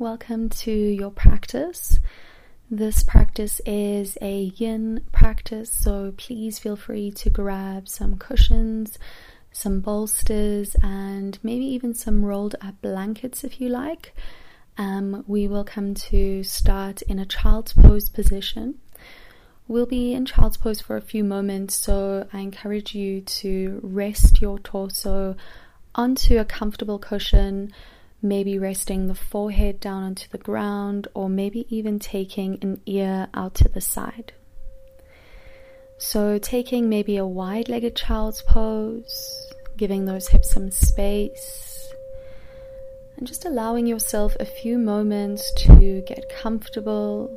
Welcome to your practice. This practice is a yin practice, so please feel free to grab some cushions, some bolsters, and maybe even some rolled up blankets if you like. Um, we will come to start in a child's pose position. We'll be in child's pose for a few moments, so I encourage you to rest your torso onto a comfortable cushion maybe resting the forehead down onto the ground, or maybe even taking an ear out to the side. So, taking maybe a wide legged child's pose, giving those hips some space, and just allowing yourself a few moments to get comfortable,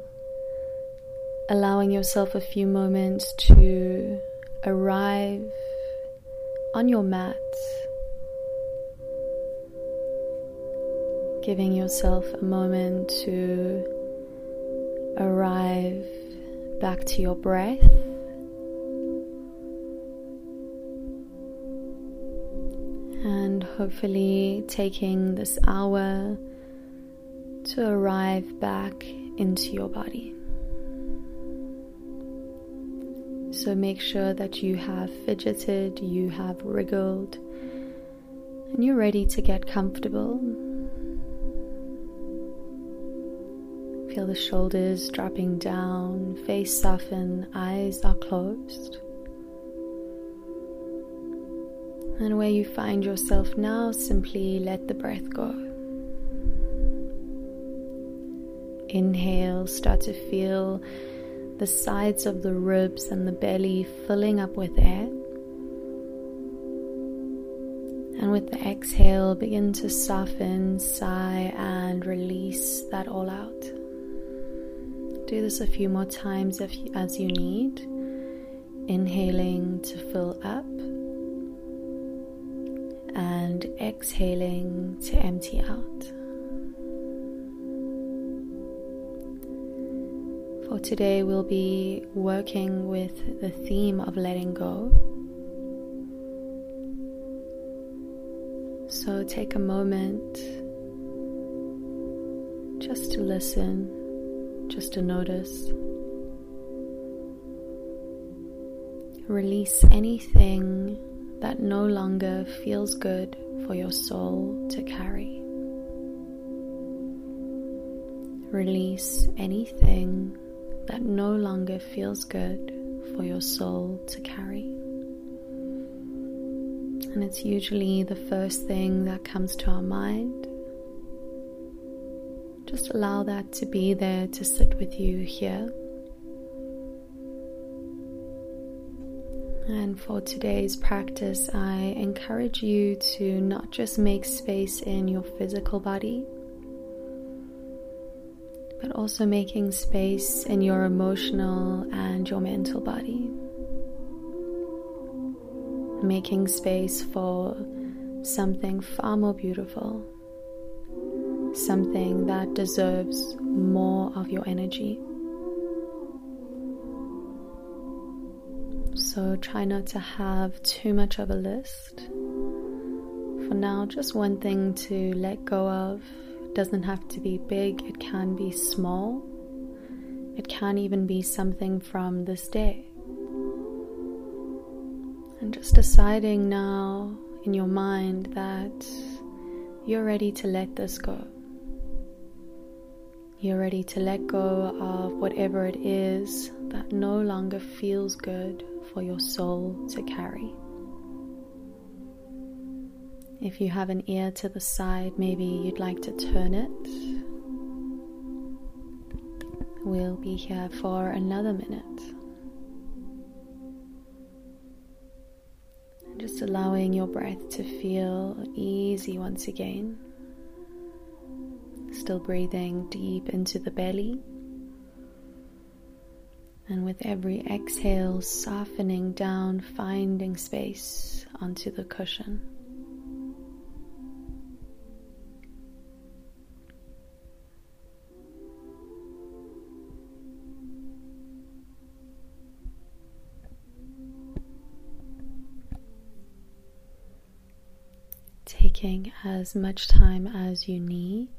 allowing yourself a few moments to arrive on your mat giving yourself a moment to arrive back to your breath. And hopefully taking this hour to arrive back into your body. So make sure that you have fidgeted, you have wriggled, and you're ready to get comfortable. Feel the shoulders dropping down, face soften, eyes are closed. And where you find yourself now, simply let the breath go. Inhale, start to feel the sides of the ribs and the belly filling up with air. And with the exhale, begin to soften, sigh, and release that all out. Do this a few more times if, as you need. Inhaling to fill up and exhaling to empty out. For today, we'll be working with the theme of letting go. So take a moment just to listen just to notice. Release anything that no longer feels good for your soul to carry. Release anything that no longer feels good for your soul to carry. And it's usually the first thing that comes to our mind just allow that to be there to sit with you here. And for today's practice, I encourage you to not just make space in your physical body, but also making space in your emotional and your mental body. Making space for something far more beautiful something that deserves more of your energy. So try not to have too much of a list. For now, just one thing to let go of. doesn't have to be big, it can be small. It can even be something from this day. And just deciding now in your mind that you're ready to let this go. You're ready to let go of whatever it is that no longer feels good for your soul to carry. If you have an ear to the side, maybe you'd like to turn it. We'll be here for another minute. Just allowing your breath to feel easy once again. Still breathing deep into the belly. And with every exhale, softening down, finding space onto the cushion. Taking as much time as you need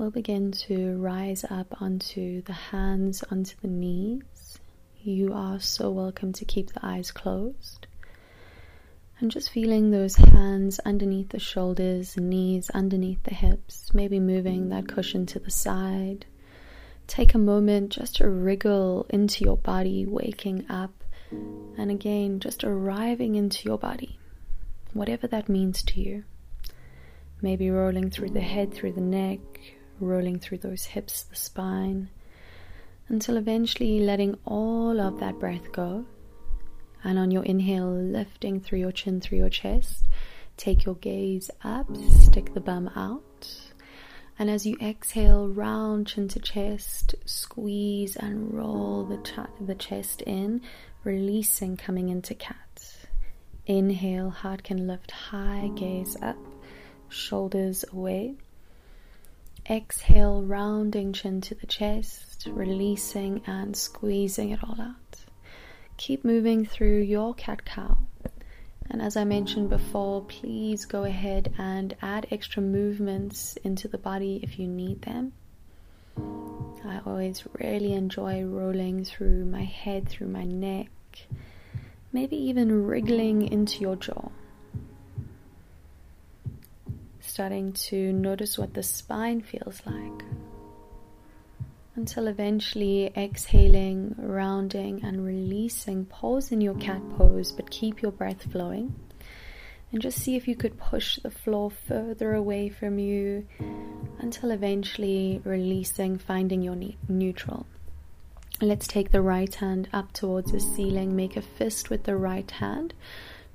we'll begin to rise up onto the hands, onto the knees. You are so welcome to keep the eyes closed. And just feeling those hands underneath the shoulders, knees underneath the hips, maybe moving that cushion to the side. Take a moment just to wriggle into your body, waking up, and again, just arriving into your body, whatever that means to you. Maybe rolling through the head, through the neck, rolling through those hips, the spine, until eventually letting all of that breath go and on your inhale, lifting through your chin, through your chest, take your gaze up, stick the bum out. And as you exhale, round chin to chest, squeeze and roll the, ch- the chest in, releasing, coming into cat. Inhale, heart can lift high, gaze up, shoulders away. Exhale, rounding chin to the chest, releasing and squeezing it all out keep moving through your cat cow. And as I mentioned before, please go ahead and add extra movements into the body if you need them. I always really enjoy rolling through my head, through my neck, maybe even wriggling into your jaw. Starting to notice what the spine feels like until eventually exhaling, rounding, and releasing. Pause in your cat pose, but keep your breath flowing. And just see if you could push the floor further away from you until eventually releasing, finding your ne- neutral. Let's take the right hand up towards the ceiling, make a fist with the right hand.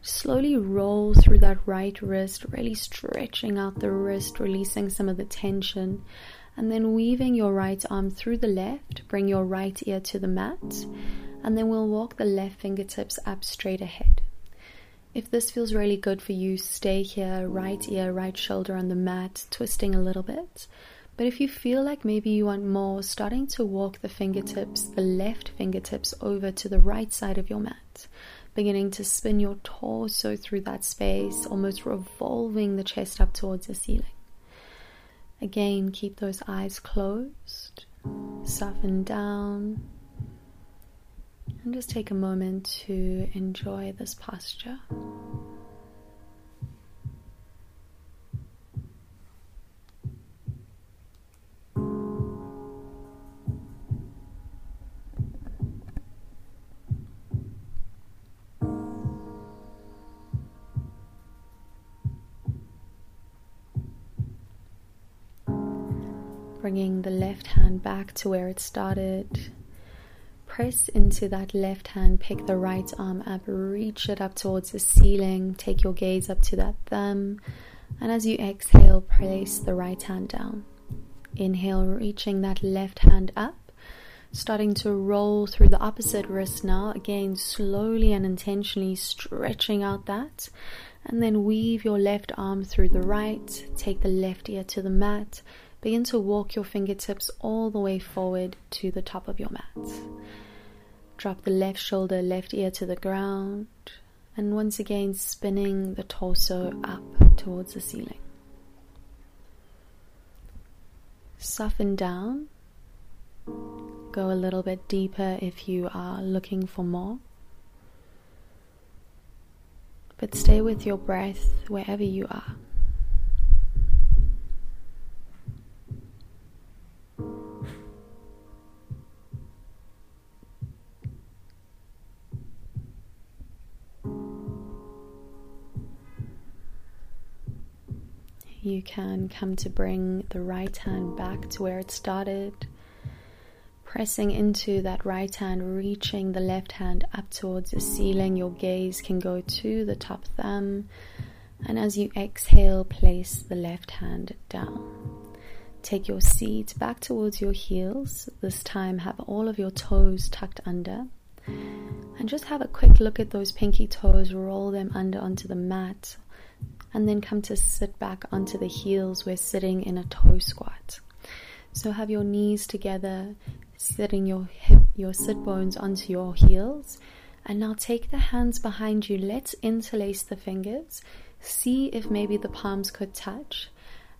Slowly roll through that right wrist, really stretching out the wrist, releasing some of the tension and then weaving your right arm through the left, bring your right ear to the mat, and then we'll walk the left fingertips up straight ahead. If this feels really good for you, stay here, right ear, right shoulder on the mat, twisting a little bit. But if you feel like maybe you want more, starting to walk the fingertips, the left fingertips over to the right side of your mat, beginning to spin your torso through that space, almost revolving the chest up towards the ceiling. Again, keep those eyes closed, soften down, and just take a moment to enjoy this posture. Bringing the left hand back to where it started. Press into that left hand, pick the right arm up, reach it up towards the ceiling, take your gaze up to that thumb, and as you exhale, place the right hand down. Inhale, reaching that left hand up, starting to roll through the opposite wrist now, again, slowly and intentionally stretching out that, and then weave your left arm through the right, take the left ear to the mat Begin to walk your fingertips all the way forward to the top of your mat. Drop the left shoulder, left ear to the ground, and once again spinning the torso up towards the ceiling. Soften down. Go a little bit deeper if you are looking for more. But stay with your breath wherever you are. You can come to bring the right hand back to where it started. Pressing into that right hand, reaching the left hand up towards the ceiling. Your gaze can go to the top thumb. And as you exhale, place the left hand down. Take your seat back towards your heels. This time, have all of your toes tucked under. And just have a quick look at those pinky toes, roll them under onto the mat and then come to sit back onto the heels. We're sitting in a toe squat. So have your knees together, sitting your hip, your sit bones onto your heels. And now take the hands behind you. Let's interlace the fingers. See if maybe the palms could touch.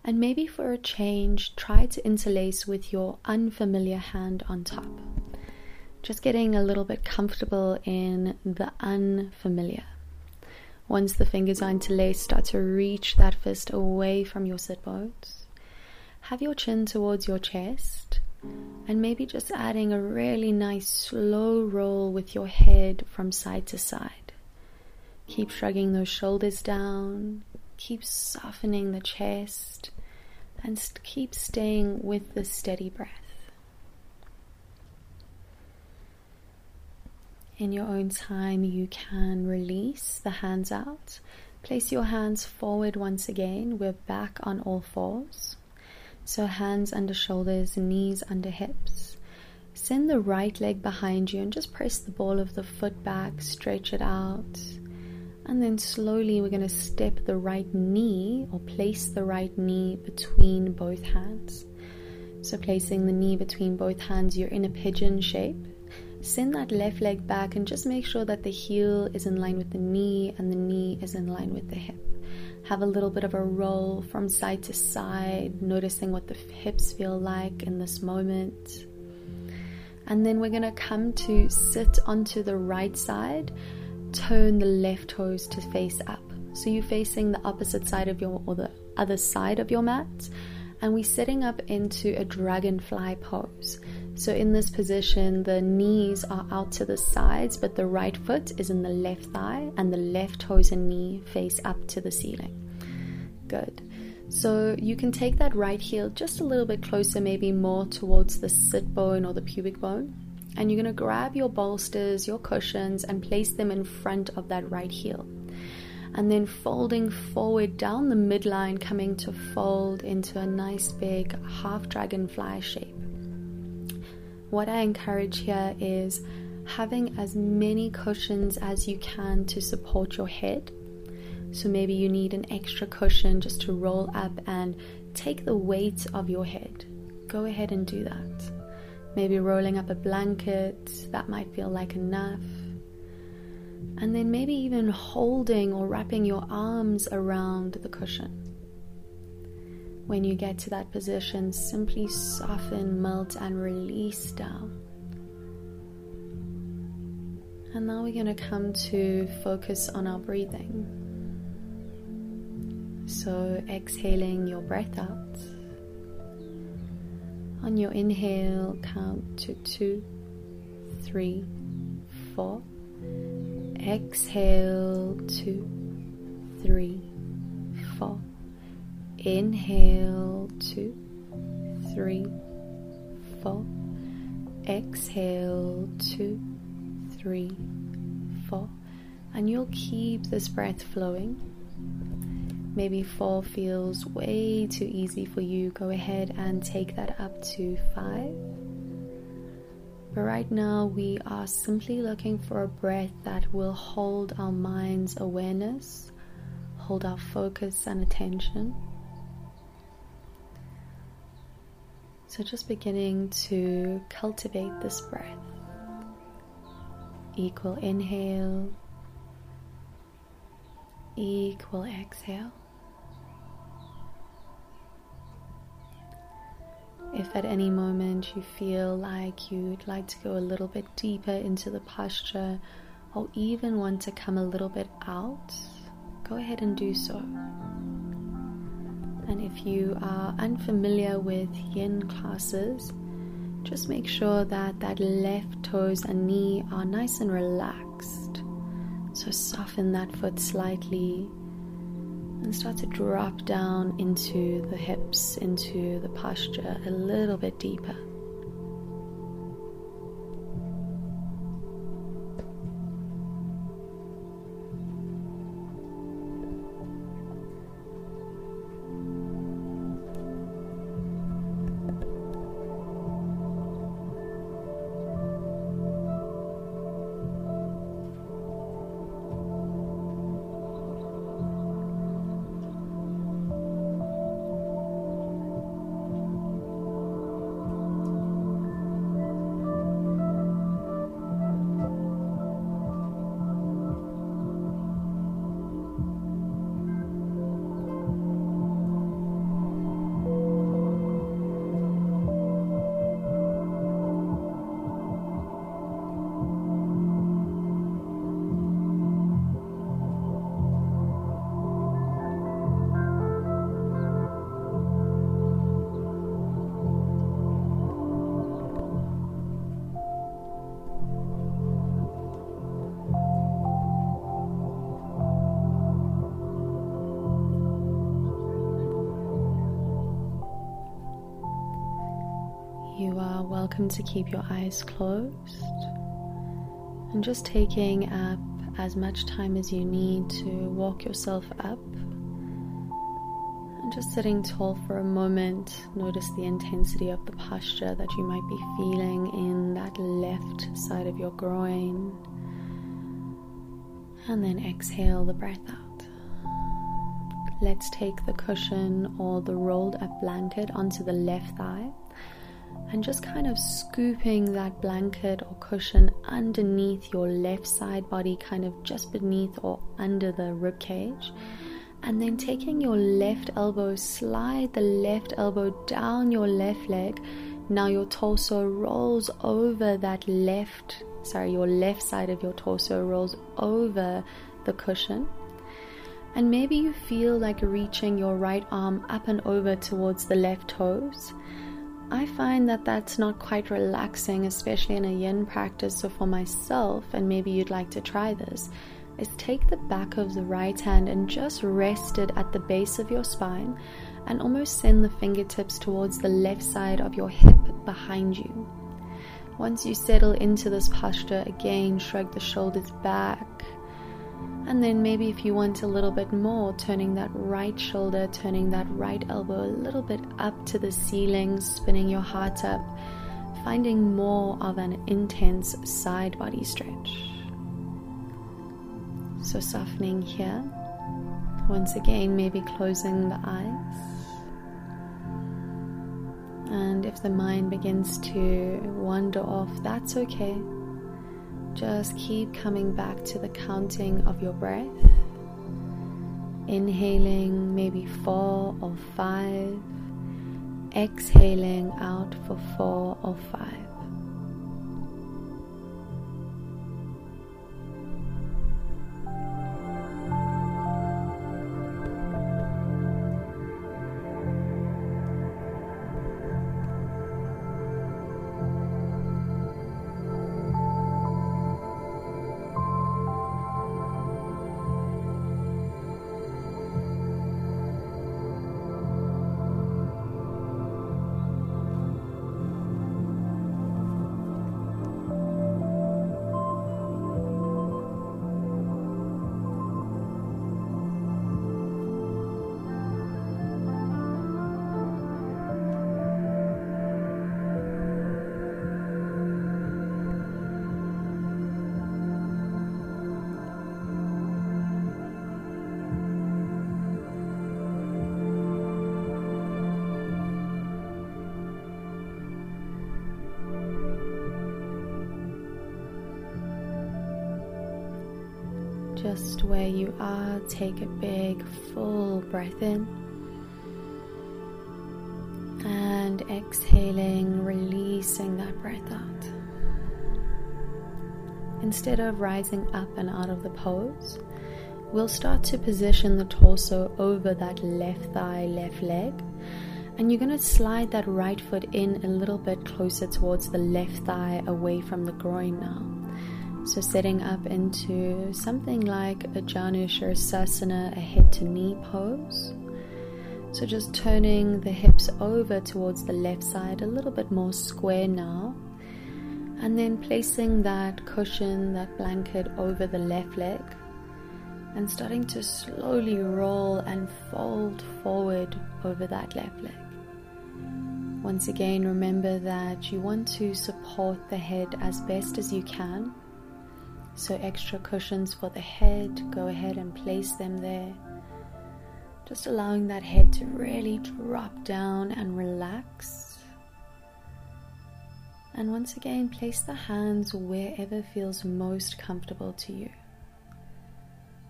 And maybe for a change, try to interlace with your unfamiliar hand on top. Just getting a little bit comfortable in the unfamiliar. Once the fingers are interlaced, start to reach that fist away from your sit bones. Have your chin towards your chest, and maybe just adding a really nice slow roll with your head from side to side. Keep shrugging those shoulders down, keep softening the chest, and keep staying with the steady breath. In your own time, you can release the hands out. Place your hands forward once again. We're back on all fours. So, hands under shoulders, knees under hips. Send the right leg behind you and just press the ball of the foot back, stretch it out. And then slowly we're going to step the right knee or place the right knee between both hands. So, placing the knee between both hands, you're in a pigeon shape. Send that left leg back and just make sure that the heel is in line with the knee and the knee is in line with the hip. Have a little bit of a roll from side to side, noticing what the hips feel like in this moment. And then we're going to come to sit onto the right side, turn the left toes to face up. So you're facing the opposite side of your, or the other side of your mat, and we're sitting up into a dragonfly pose. So, in this position, the knees are out to the sides, but the right foot is in the left thigh, and the left toes and knee face up to the ceiling. Good. So, you can take that right heel just a little bit closer, maybe more towards the sit bone or the pubic bone. And you're going to grab your bolsters, your cushions, and place them in front of that right heel. And then folding forward down the midline, coming to fold into a nice big half dragonfly shape what I encourage here is having as many cushions as you can to support your head. So maybe you need an extra cushion just to roll up and take the weight of your head. Go ahead and do that. Maybe rolling up a blanket, that might feel like enough. And then maybe even holding or wrapping your arms around the cushion. When you get to that position, simply soften, melt, and release down. And now we're going to come to focus on our breathing. So, exhaling your breath out. On your inhale, count to two, three, four. Exhale, two, three, four. Inhale, two, three, four. Exhale, two, three, four. And you'll keep this breath flowing. Maybe four feels way too easy for you. Go ahead and take that up to five. But right now, we are simply looking for a breath that will hold our mind's awareness, hold our focus and attention. So, just beginning to cultivate this breath. Equal inhale, equal exhale. If at any moment you feel like you'd like to go a little bit deeper into the posture or even want to come a little bit out, go ahead and do so. And if you are unfamiliar with yin classes, just make sure that that left toes and knee are nice and relaxed. So soften that foot slightly and start to drop down into the hips, into the posture a little bit deeper. Welcome to keep your eyes closed and just taking up as much time as you need to walk yourself up. And just sitting tall for a moment, notice the intensity of the posture that you might be feeling in that left side of your groin. And then exhale the breath out. Let's take the cushion or the rolled up blanket onto the left thigh and just kind of scooping that blanket or cushion underneath your left side body, kind of just beneath or under the rib cage. And then taking your left elbow, slide the left elbow down your left leg. Now your torso rolls over that left, sorry, your left side of your torso rolls over the cushion. And maybe you feel like reaching your right arm up and over towards the left toes. I find that that's not quite relaxing, especially in a yin practice. So, for myself, and maybe you'd like to try this, is take the back of the right hand and just rest it at the base of your spine and almost send the fingertips towards the left side of your hip behind you. Once you settle into this posture, again, shrug the shoulders back and then maybe if you want a little bit more, turning that right shoulder, turning that right elbow a little bit up to the ceiling, spinning your heart up, finding more of an intense side body stretch. So softening here. Once again, maybe closing the eyes. And if the mind begins to wander off, that's okay. Just keep coming back to the counting of your breath. Inhaling maybe four or five. Exhaling out for four or five. Just where you are, take a big full breath in. And exhaling, releasing that breath out. Instead of rising up and out of the pose, we'll start to position the torso over that left thigh, left leg. And you're going to slide that right foot in a little bit closer towards the left thigh away from the groin now. So, setting up into something like a Janu Sirsasana, a head to knee pose. So, just turning the hips over towards the left side, a little bit more square now. And then placing that cushion, that blanket over the left leg. And starting to slowly roll and fold forward over that left leg. Once again, remember that you want to support the head as best as you can so, extra cushions for the head, go ahead and place them there. Just allowing that head to really drop down and relax. And once again, place the hands wherever feels most comfortable to you.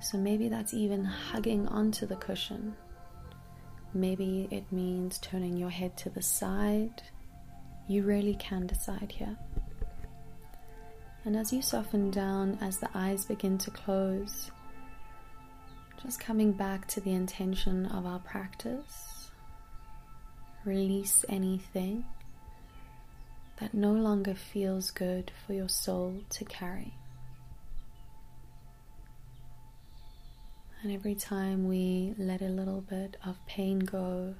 So, maybe that's even hugging onto the cushion. Maybe it means turning your head to the side. You really can decide here. And as you soften down, as the eyes begin to close, just coming back to the intention of our practice, release anything that no longer feels good for your soul to carry. And every time we let a little bit of pain go,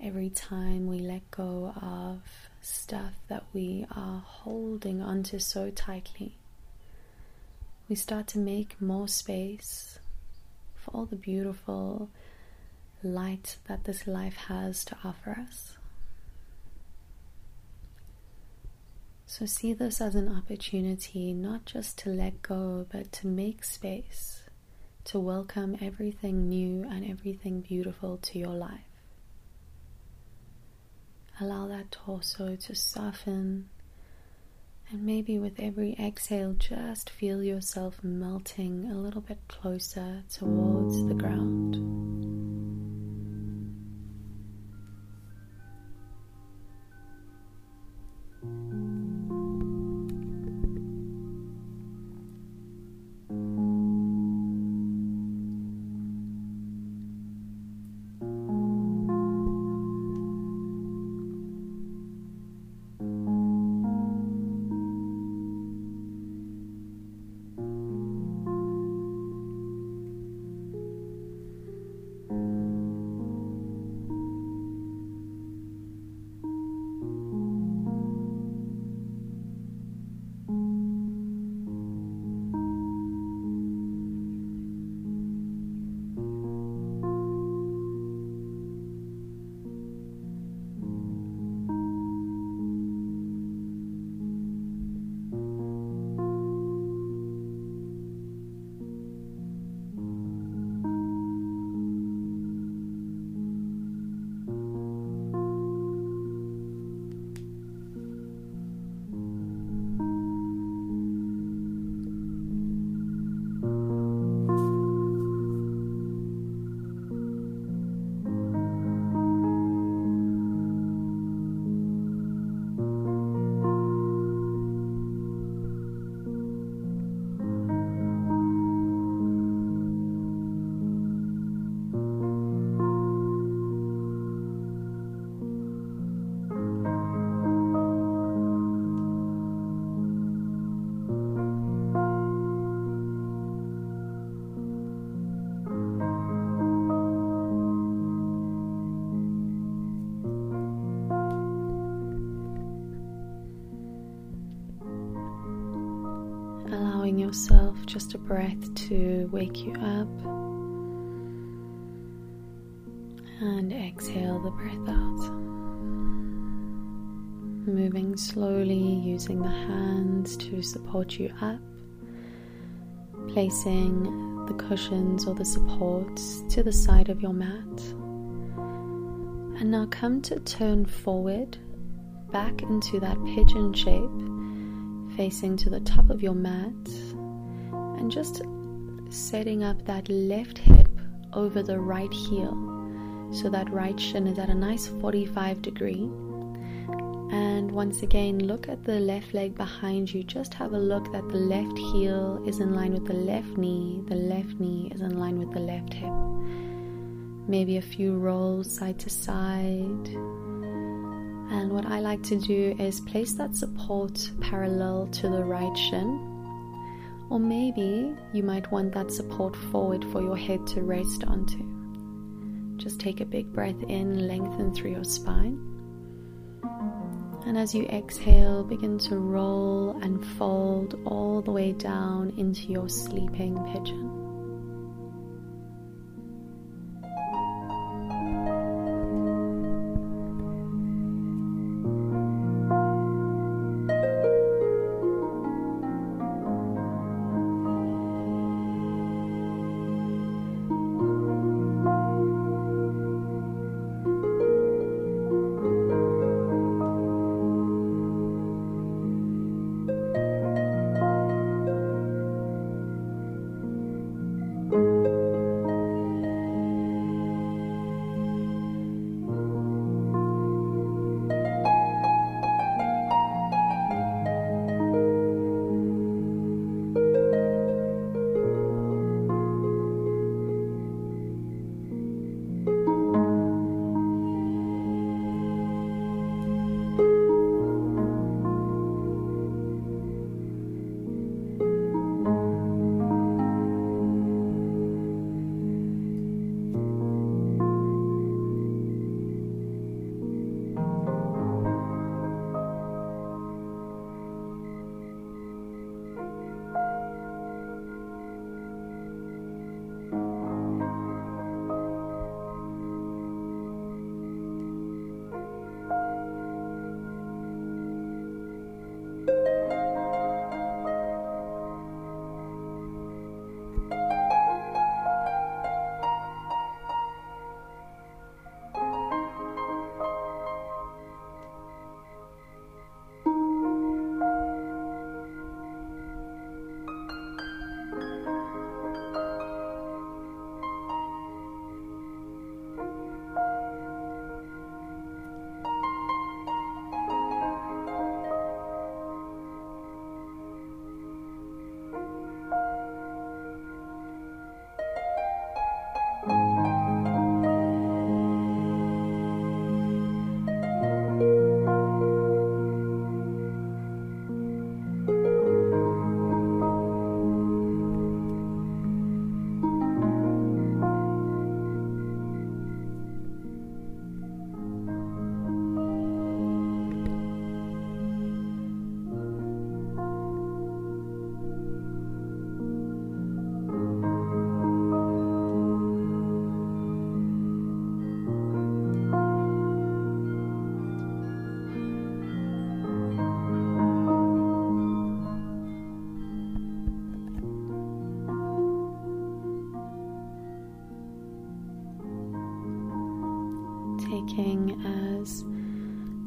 every time we let go of stuff that we are holding onto so tightly, we start to make more space for all the beautiful light that this life has to offer us. So, see this as an opportunity not just to let go, but to make space, to welcome everything new and everything beautiful to your life. Allow that torso to soften, and maybe with every exhale, just feel yourself melting a little bit closer towards the ground. Just a breath to wake you up. And exhale the breath out. Moving slowly using the hands to support you up. Placing the cushions or the supports to the side of your mat. And now come to turn forward back into that pigeon shape facing to the top of your mat and just setting up that left hip over the right heel. So that right shin is at a nice 45 degree. And once again look at the left leg behind you. Just have a look that the left heel is in line with the left knee. The left knee is in line with the left hip. Maybe a few rolls side to side. And what I like to do is place that support parallel to the right shin. Or maybe you might want that support forward for your head to rest onto. Just take a big breath in, lengthen through your spine. And as you exhale, begin to roll and fold all the way down into your sleeping pigeon.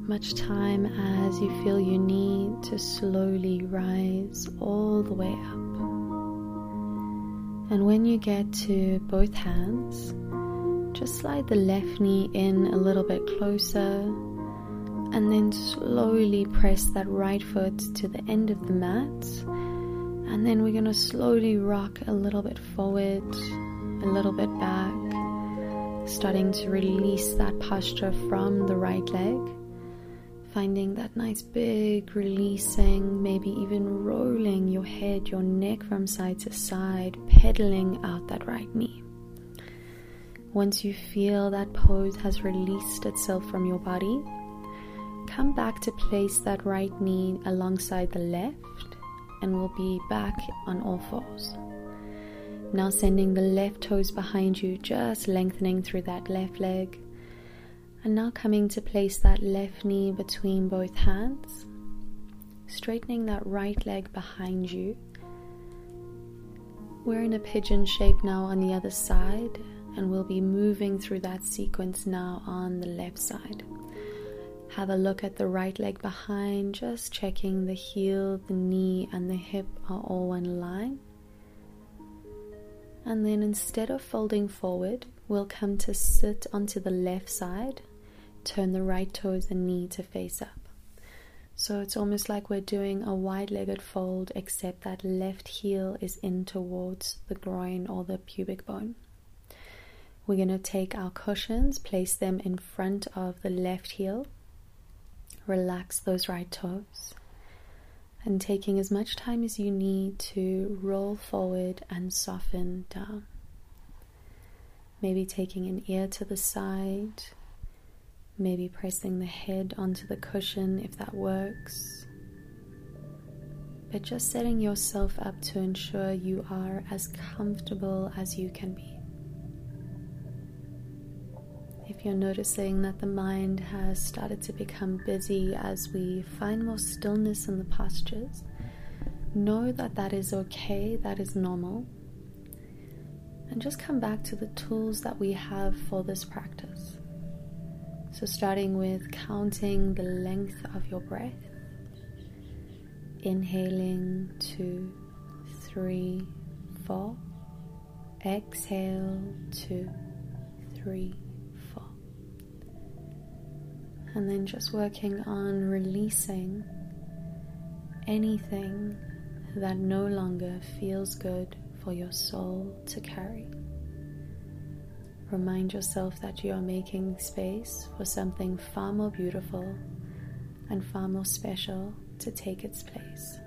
Much time as you feel you need to slowly rise all the way up. And when you get to both hands, just slide the left knee in a little bit closer and then slowly press that right foot to the end of the mat. And then we're going to slowly rock a little bit forward, a little bit back, starting to release that posture from the right leg. Finding that nice big releasing, maybe even rolling your head, your neck from side to side, pedaling out that right knee. Once you feel that pose has released itself from your body, come back to place that right knee alongside the left, and we'll be back on all fours. Now, sending the left toes behind you, just lengthening through that left leg and now coming to place that left knee between both hands, straightening that right leg behind you. We're in a pigeon shape now on the other side, and we'll be moving through that sequence now on the left side. Have a look at the right leg behind, just checking the heel, the knee, and the hip are all in line. And then instead of folding forward, we'll come to sit onto the left side turn the right toes and knee to face up. So it's almost like we're doing a wide legged fold, except that left heel is in towards the groin or the pubic bone. We're going to take our cushions, place them in front of the left heel, relax those right toes, and taking as much time as you need to roll forward and soften down. Maybe taking an ear to the side, Maybe pressing the head onto the cushion if that works. But just setting yourself up to ensure you are as comfortable as you can be. If you're noticing that the mind has started to become busy as we find more stillness in the postures, know that that is okay, that is normal. And just come back to the tools that we have for this practice. So, starting with counting the length of your breath, inhaling two, three, four, exhale two, three, four, and then just working on releasing anything that no longer feels good for your soul to carry. Remind yourself that you are making space for something far more beautiful and far more special to take its place.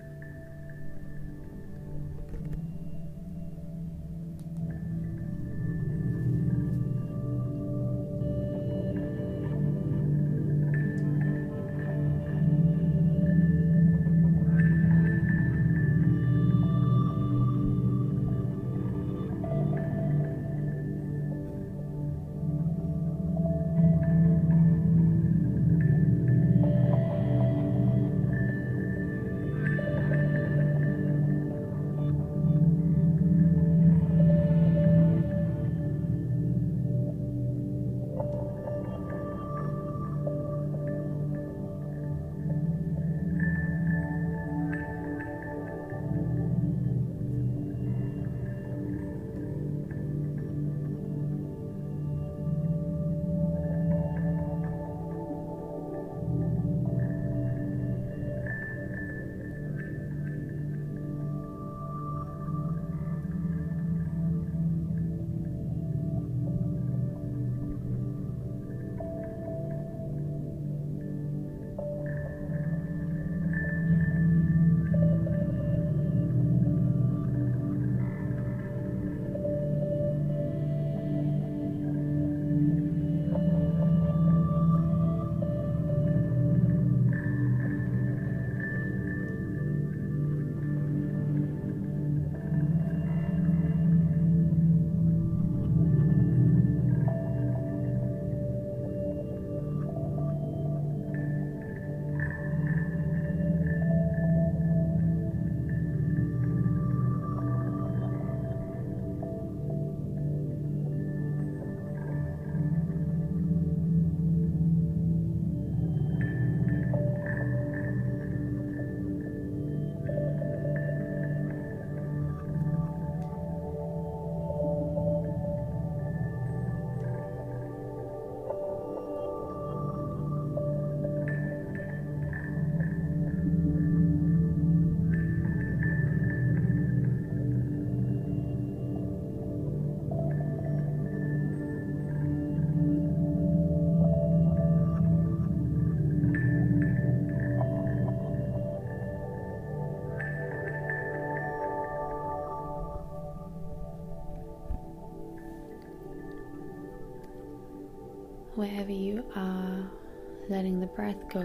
Letting the breath go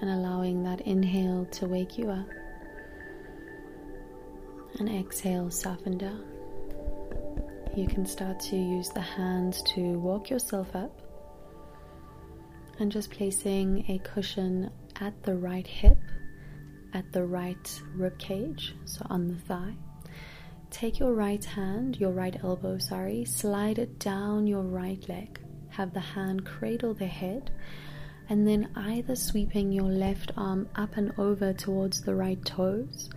and allowing that inhale to wake you up, and exhale, soften down. You can start to use the hands to walk yourself up and just placing a cushion at the right hip, at the right rib cage, so on the thigh. Take your right hand, your right elbow, sorry, slide it down your right leg. Have the hand cradle the head, and then either sweeping your left arm up and over towards the right toes,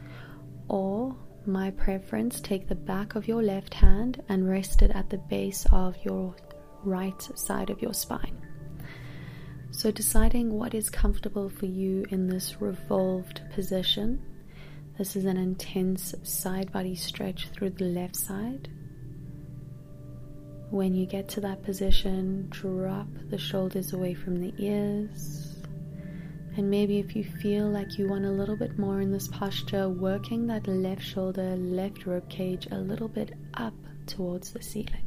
or my preference, take the back of your left hand and rest it at the base of your right side of your spine. So, deciding what is comfortable for you in this revolved position. This is an intense side body stretch through the left side. When you get to that position, drop the shoulders away from the ears. And maybe if you feel like you want a little bit more in this posture, working that left shoulder, left rib cage a little bit up towards the ceiling.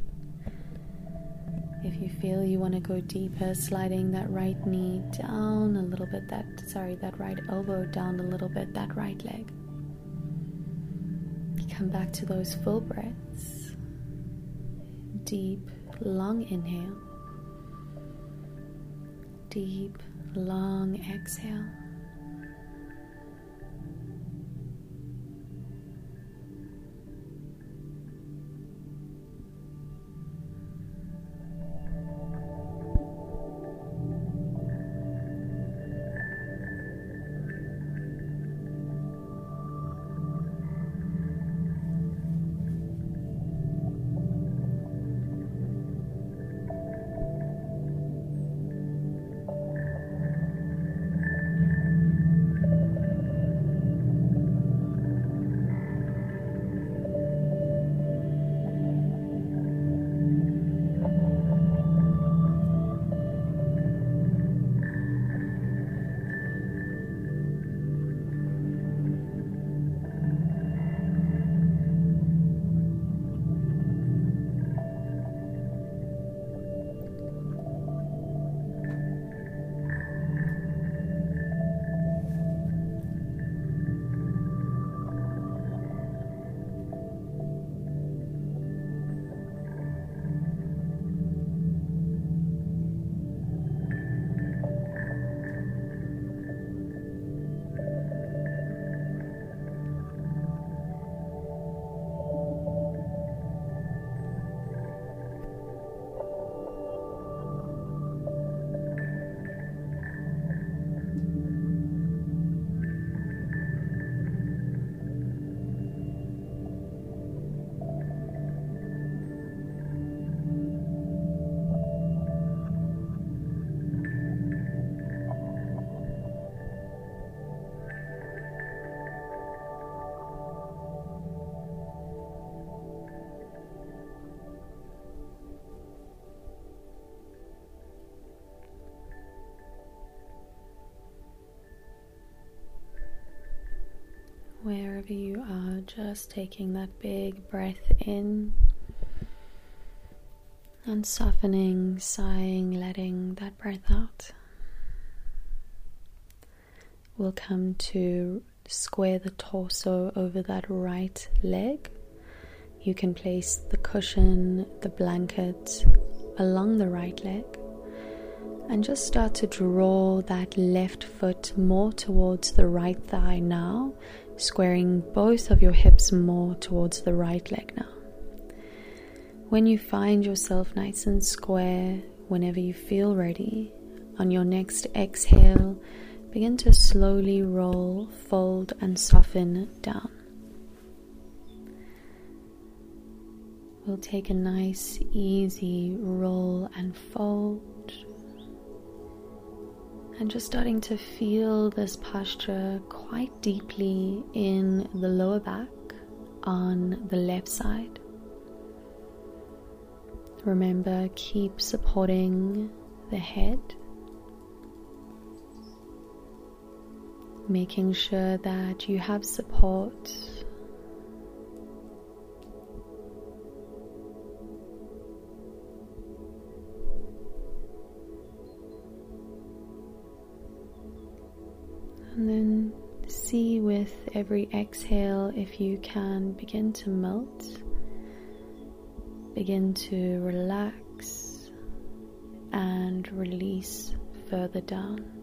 If you feel you want to go deeper, sliding that right knee down a little bit, that sorry, that right elbow down a little bit, that right leg. Come back to those full breaths. Deep, long inhale. Deep, long exhale. Wherever you are, just taking that big breath in and softening, sighing, letting that breath out. We'll come to square the torso over that right leg. You can place the cushion, the blanket along the right leg, and just start to draw that left foot more towards the right thigh now squaring both of your hips more towards the right leg now. When you find yourself nice and square, whenever you feel ready, on your next exhale, begin to slowly roll, fold, and soften down. We'll take a nice, easy roll and fold and just starting to feel this posture quite deeply in the lower back on the left side. Remember, keep supporting the head, making sure that you have support And then see with every exhale if you can begin to melt, begin to relax, and release further down.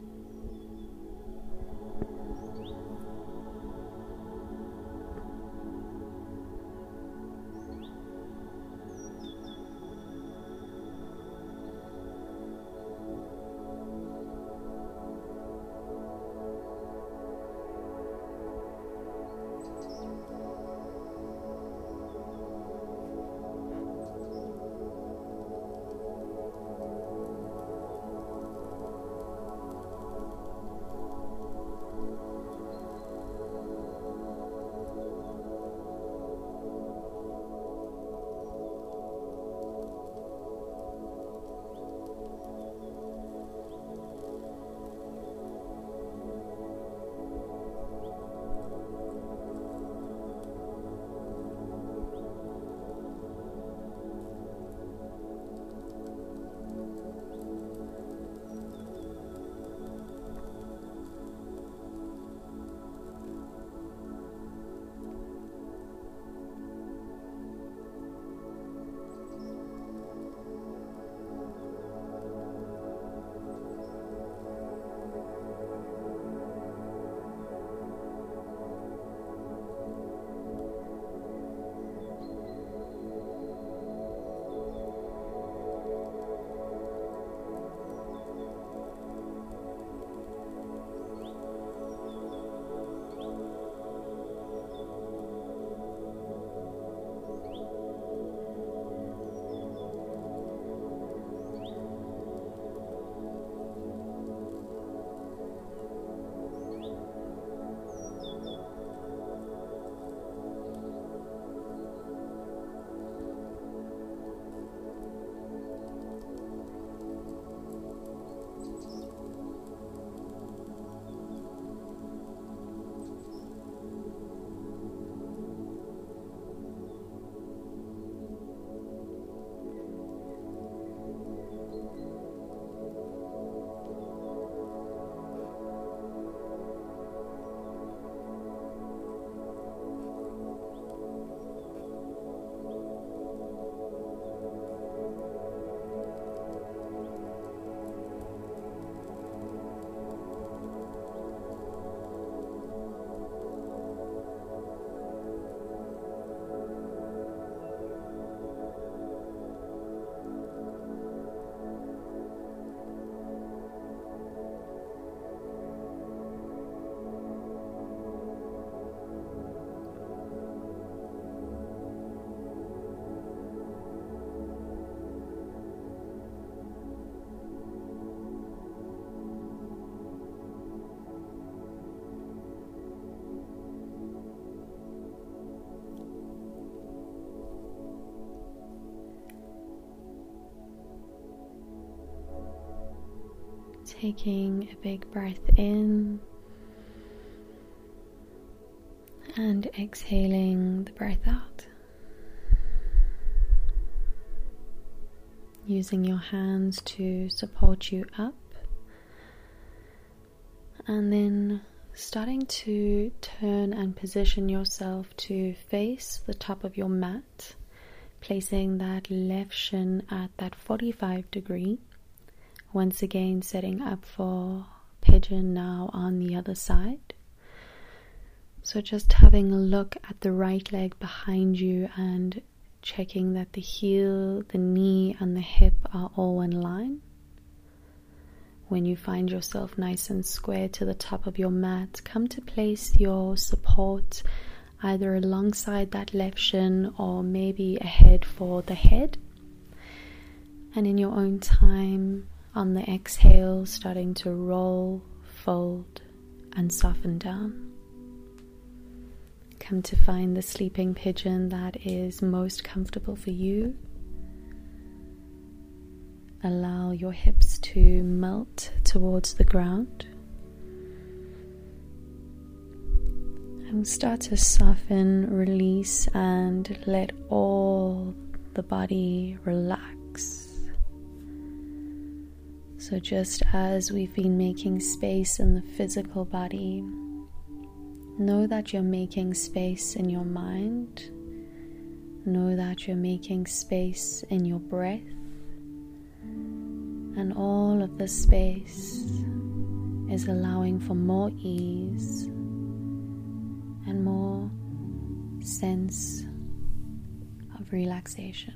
Taking a big breath in and exhaling the breath out. Using your hands to support you up, and then starting to turn and position yourself to face the top of your mat, placing that left shin at that 45 degree once again, setting up for pigeon now on the other side. So, just having a look at the right leg behind you and checking that the heel, the knee, and the hip are all in line. When you find yourself nice and square to the top of your mat, come to place your support either alongside that left shin or maybe ahead for the head. And in your own time, on the exhale, starting to roll, fold, and soften down. Come to find the sleeping pigeon that is most comfortable for you. Allow your hips to melt towards the ground. And start to soften, release, and let all the body relax So, just as we've been making space in the physical body, know that you're making space in your mind. Know that you're making space in your breath. And all of the space is allowing for more ease and more sense of relaxation.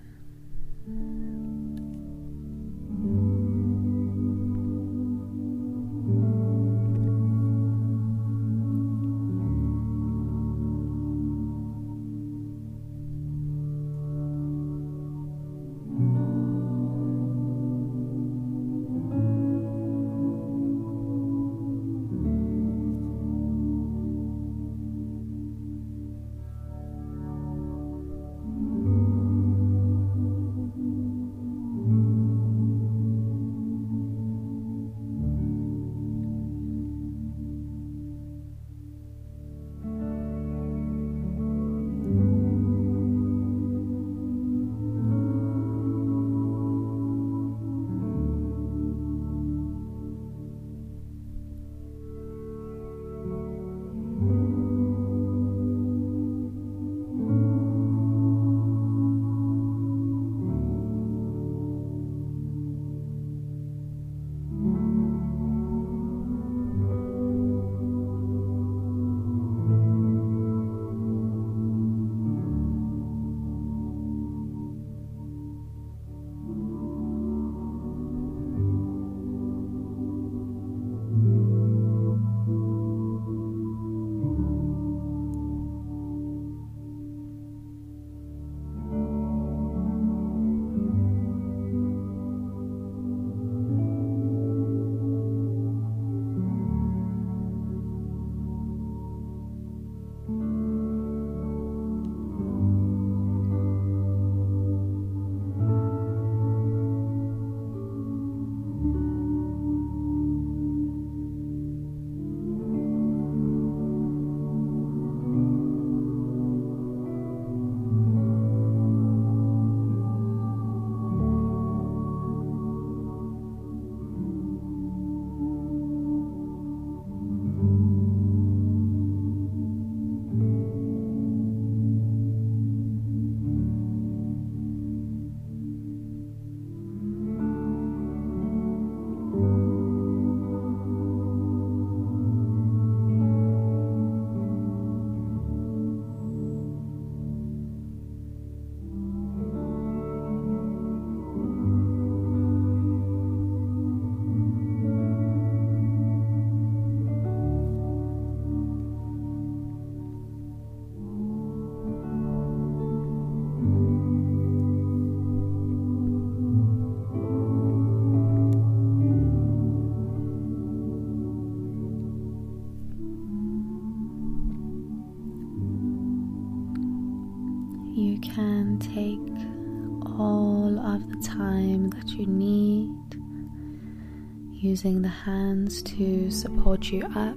Using the hands to support you up.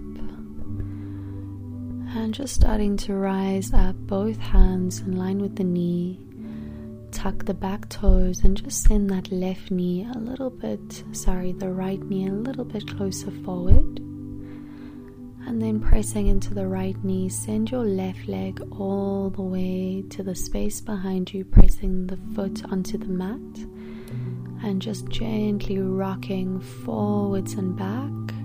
And just starting to rise up, both hands in line with the knee. Tuck the back toes and just send that left knee a little bit, sorry, the right knee a little bit closer forward. And then pressing into the right knee, send your left leg all the way to the space behind you, pressing the foot onto the mat and just gently rocking forwards and back,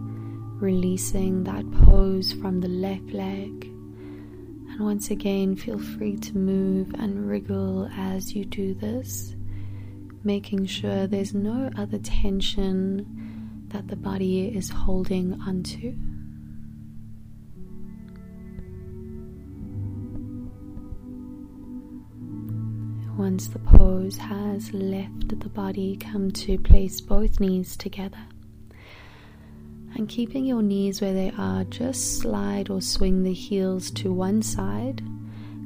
releasing that pose from the left leg. And once again, feel free to move and wriggle as you do this, making sure there's no other tension that the body is holding onto. Once the pose has left the body, come to place both knees together. And keeping your knees where they are, just slide or swing the heels to one side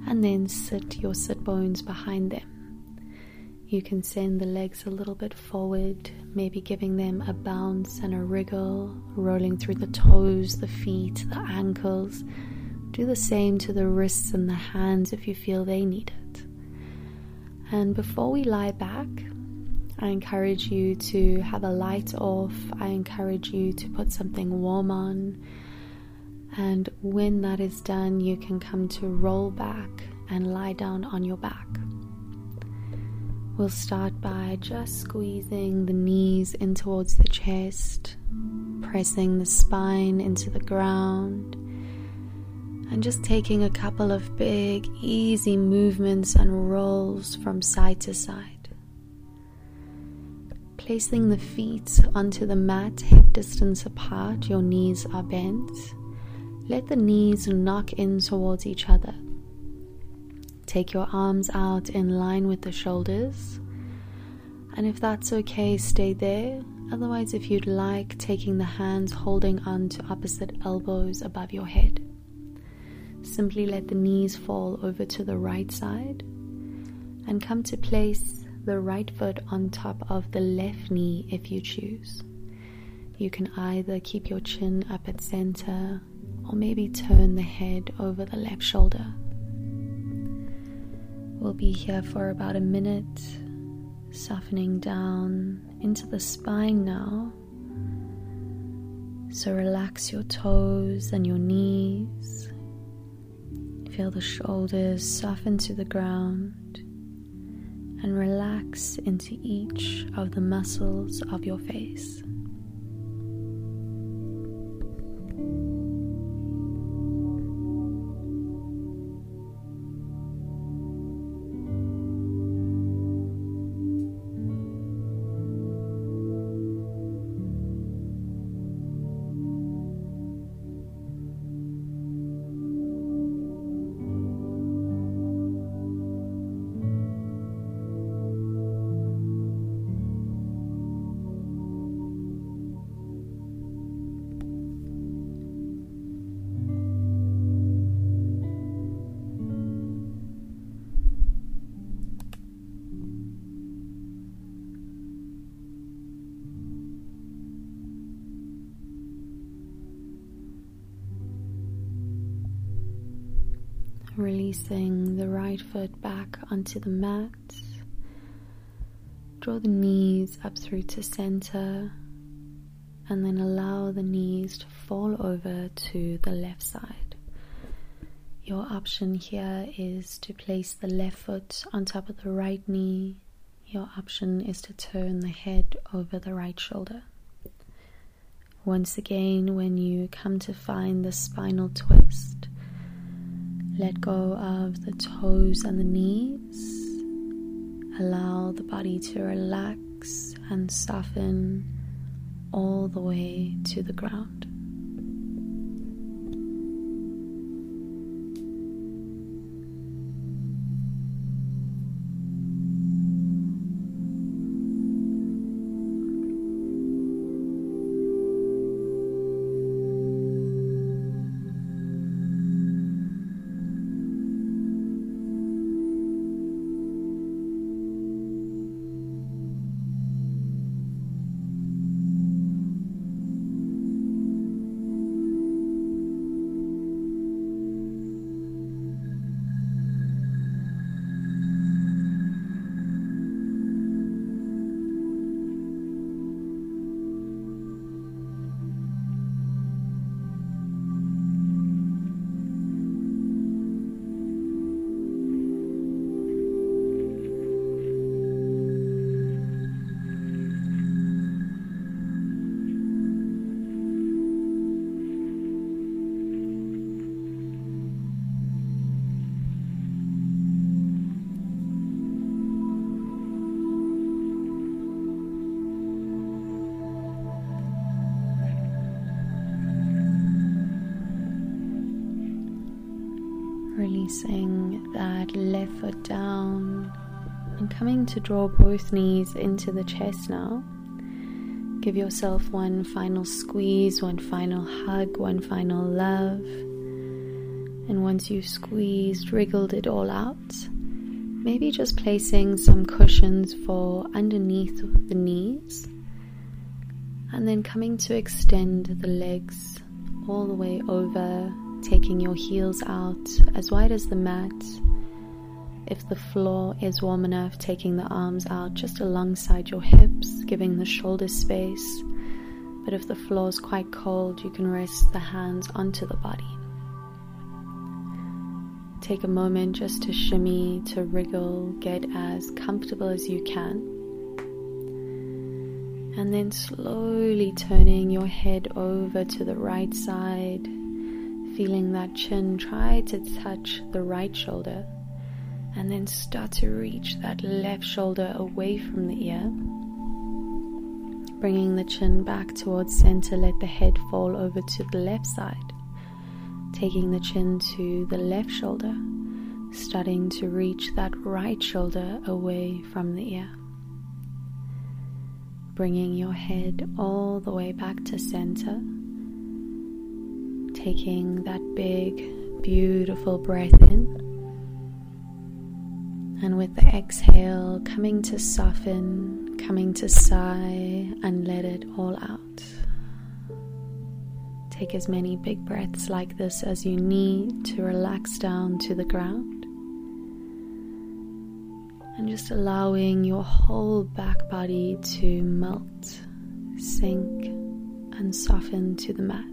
and then sit your sit bones behind them. You can send the legs a little bit forward, maybe giving them a bounce and a wriggle, rolling through the toes, the feet, the ankles. Do the same to the wrists and the hands if you feel they need it. And before we lie back, I encourage you to have a light off. I encourage you to put something warm on. And when that is done, you can come to roll back and lie down on your back. We'll start by just squeezing the knees in towards the chest, pressing the spine into the ground, and just taking a couple of big, easy movements and rolls from side to side. Placing the feet onto the mat hip distance apart, your knees are bent. Let the knees knock in towards each other. Take your arms out in line with the shoulders. And if that's okay, stay there. Otherwise, if you'd like, taking the hands holding on to opposite elbows above your head. Simply let the knees fall over to the right side and come to place the right foot on top of the left knee if you choose. You can either keep your chin up at center or maybe turn the head over the left shoulder. We'll be here for about a minute, softening down into the spine now. So relax your toes and your knees. Feel the shoulders soften to the ground and relax into each of the muscles of your face. Releasing the right foot back onto the mat. Draw the knees up through to center and then allow the knees to fall over to the left side. Your option here is to place the left foot on top of the right knee. Your option is to turn the head over the right shoulder. Once again, when you come to find the spinal twist, let go of the toes and the knees. Allow the body to relax and soften all the way to the ground. To draw both knees into the chest now. Give yourself one final squeeze, one final hug, one final love. And once you've squeezed, wriggled it all out, maybe just placing some cushions for underneath the knees. And then coming to extend the legs all the way over taking your heels out as wide as the mat If the floor is warm enough, taking the arms out just alongside your hips, giving the shoulders space. But if the floor is quite cold, you can rest the hands onto the body. Take a moment just to shimmy, to wriggle, get as comfortable as you can. And then slowly turning your head over to the right side, feeling that chin try to touch the right shoulder. And then start to reach that left shoulder away from the ear. Bringing the chin back towards center, let the head fall over to the left side. Taking the chin to the left shoulder, starting to reach that right shoulder away from the ear bringing your head all the way back to center, taking that big, beautiful breath in. And with the exhale, coming to soften, coming to sigh, and let it all out. Take as many big breaths like this as you need to relax down to the ground and just allowing your whole back body to melt, sink, and soften to the mat.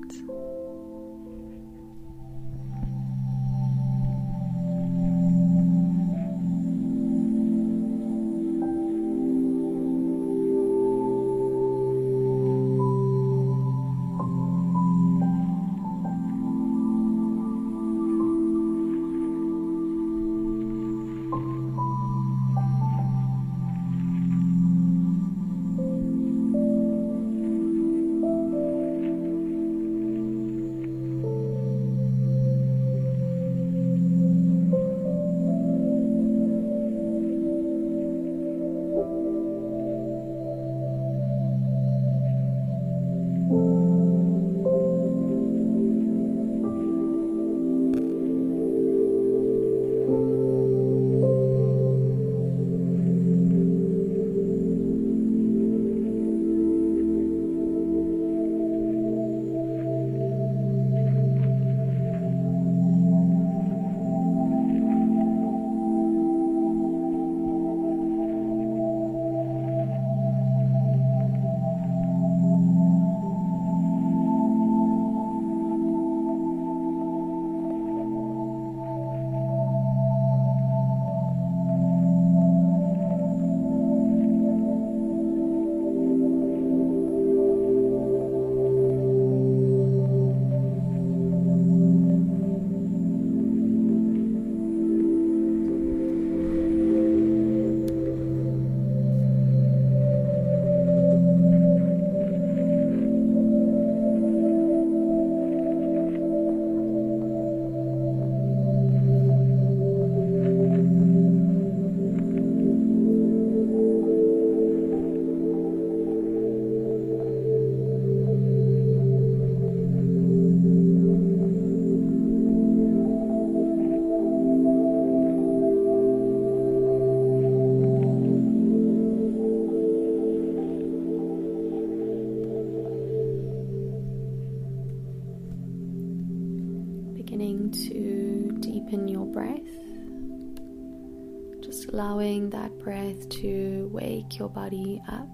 Your body up.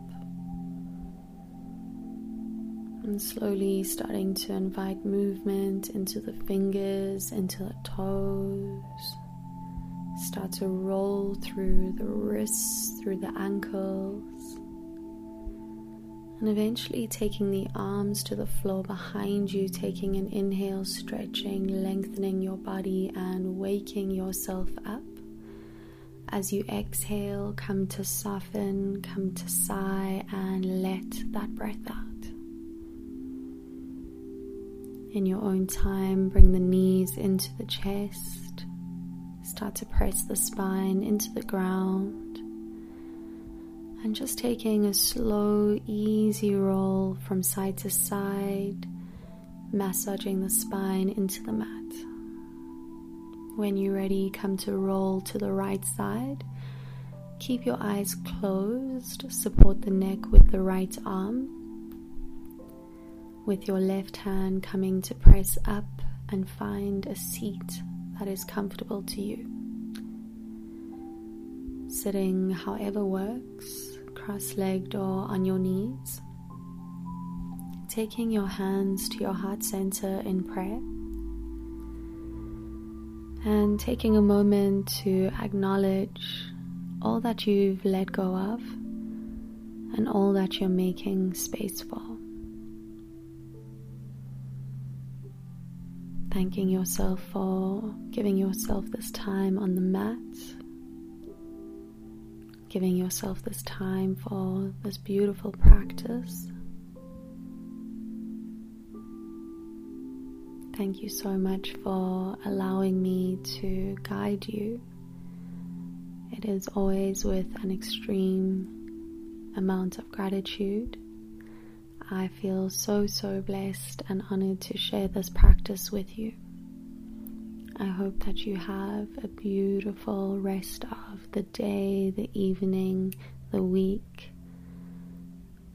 And slowly starting to invite movement into the fingers, into the toes. Start to roll through the wrists, through the ankles. And eventually taking the arms to the floor behind you, taking an inhale, stretching, lengthening your body, and waking yourself up. As you exhale, come to soften, come to sigh, and let that breath out. In your own time, bring the knees into the chest. Start to press the spine into the ground. And just taking a slow, easy roll from side to side, massaging the spine into the mat. When you're ready, come to roll to the right side. Keep your eyes closed, support the neck with the right arm. With your left hand coming to press up and find a seat that is comfortable to you. sitting however works, cross legged or on your knees. Taking your hands to your heart center in prayer. And taking a moment to acknowledge all that you've let go of and all that you're making space for. Thanking yourself for giving yourself this time on the mat, giving yourself this time for this beautiful practice. Thank you so much for allowing me to guide you. It is always with an extreme amount of gratitude I feel so, so blessed and honored to share this practice with you. I hope that you have a beautiful rest of the day, the evening, the week,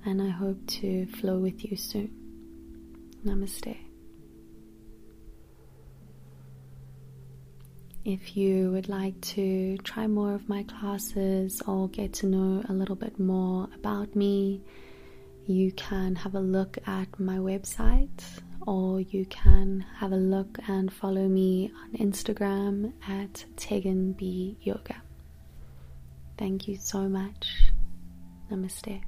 and I hope to flow with you soon. Namaste. If you would like to try more of my classes or get to know a little bit more about me, you can have a look at my website or you can have a look and follow me on Instagram at Tegan B Yoga. Thank you so much. Namaste.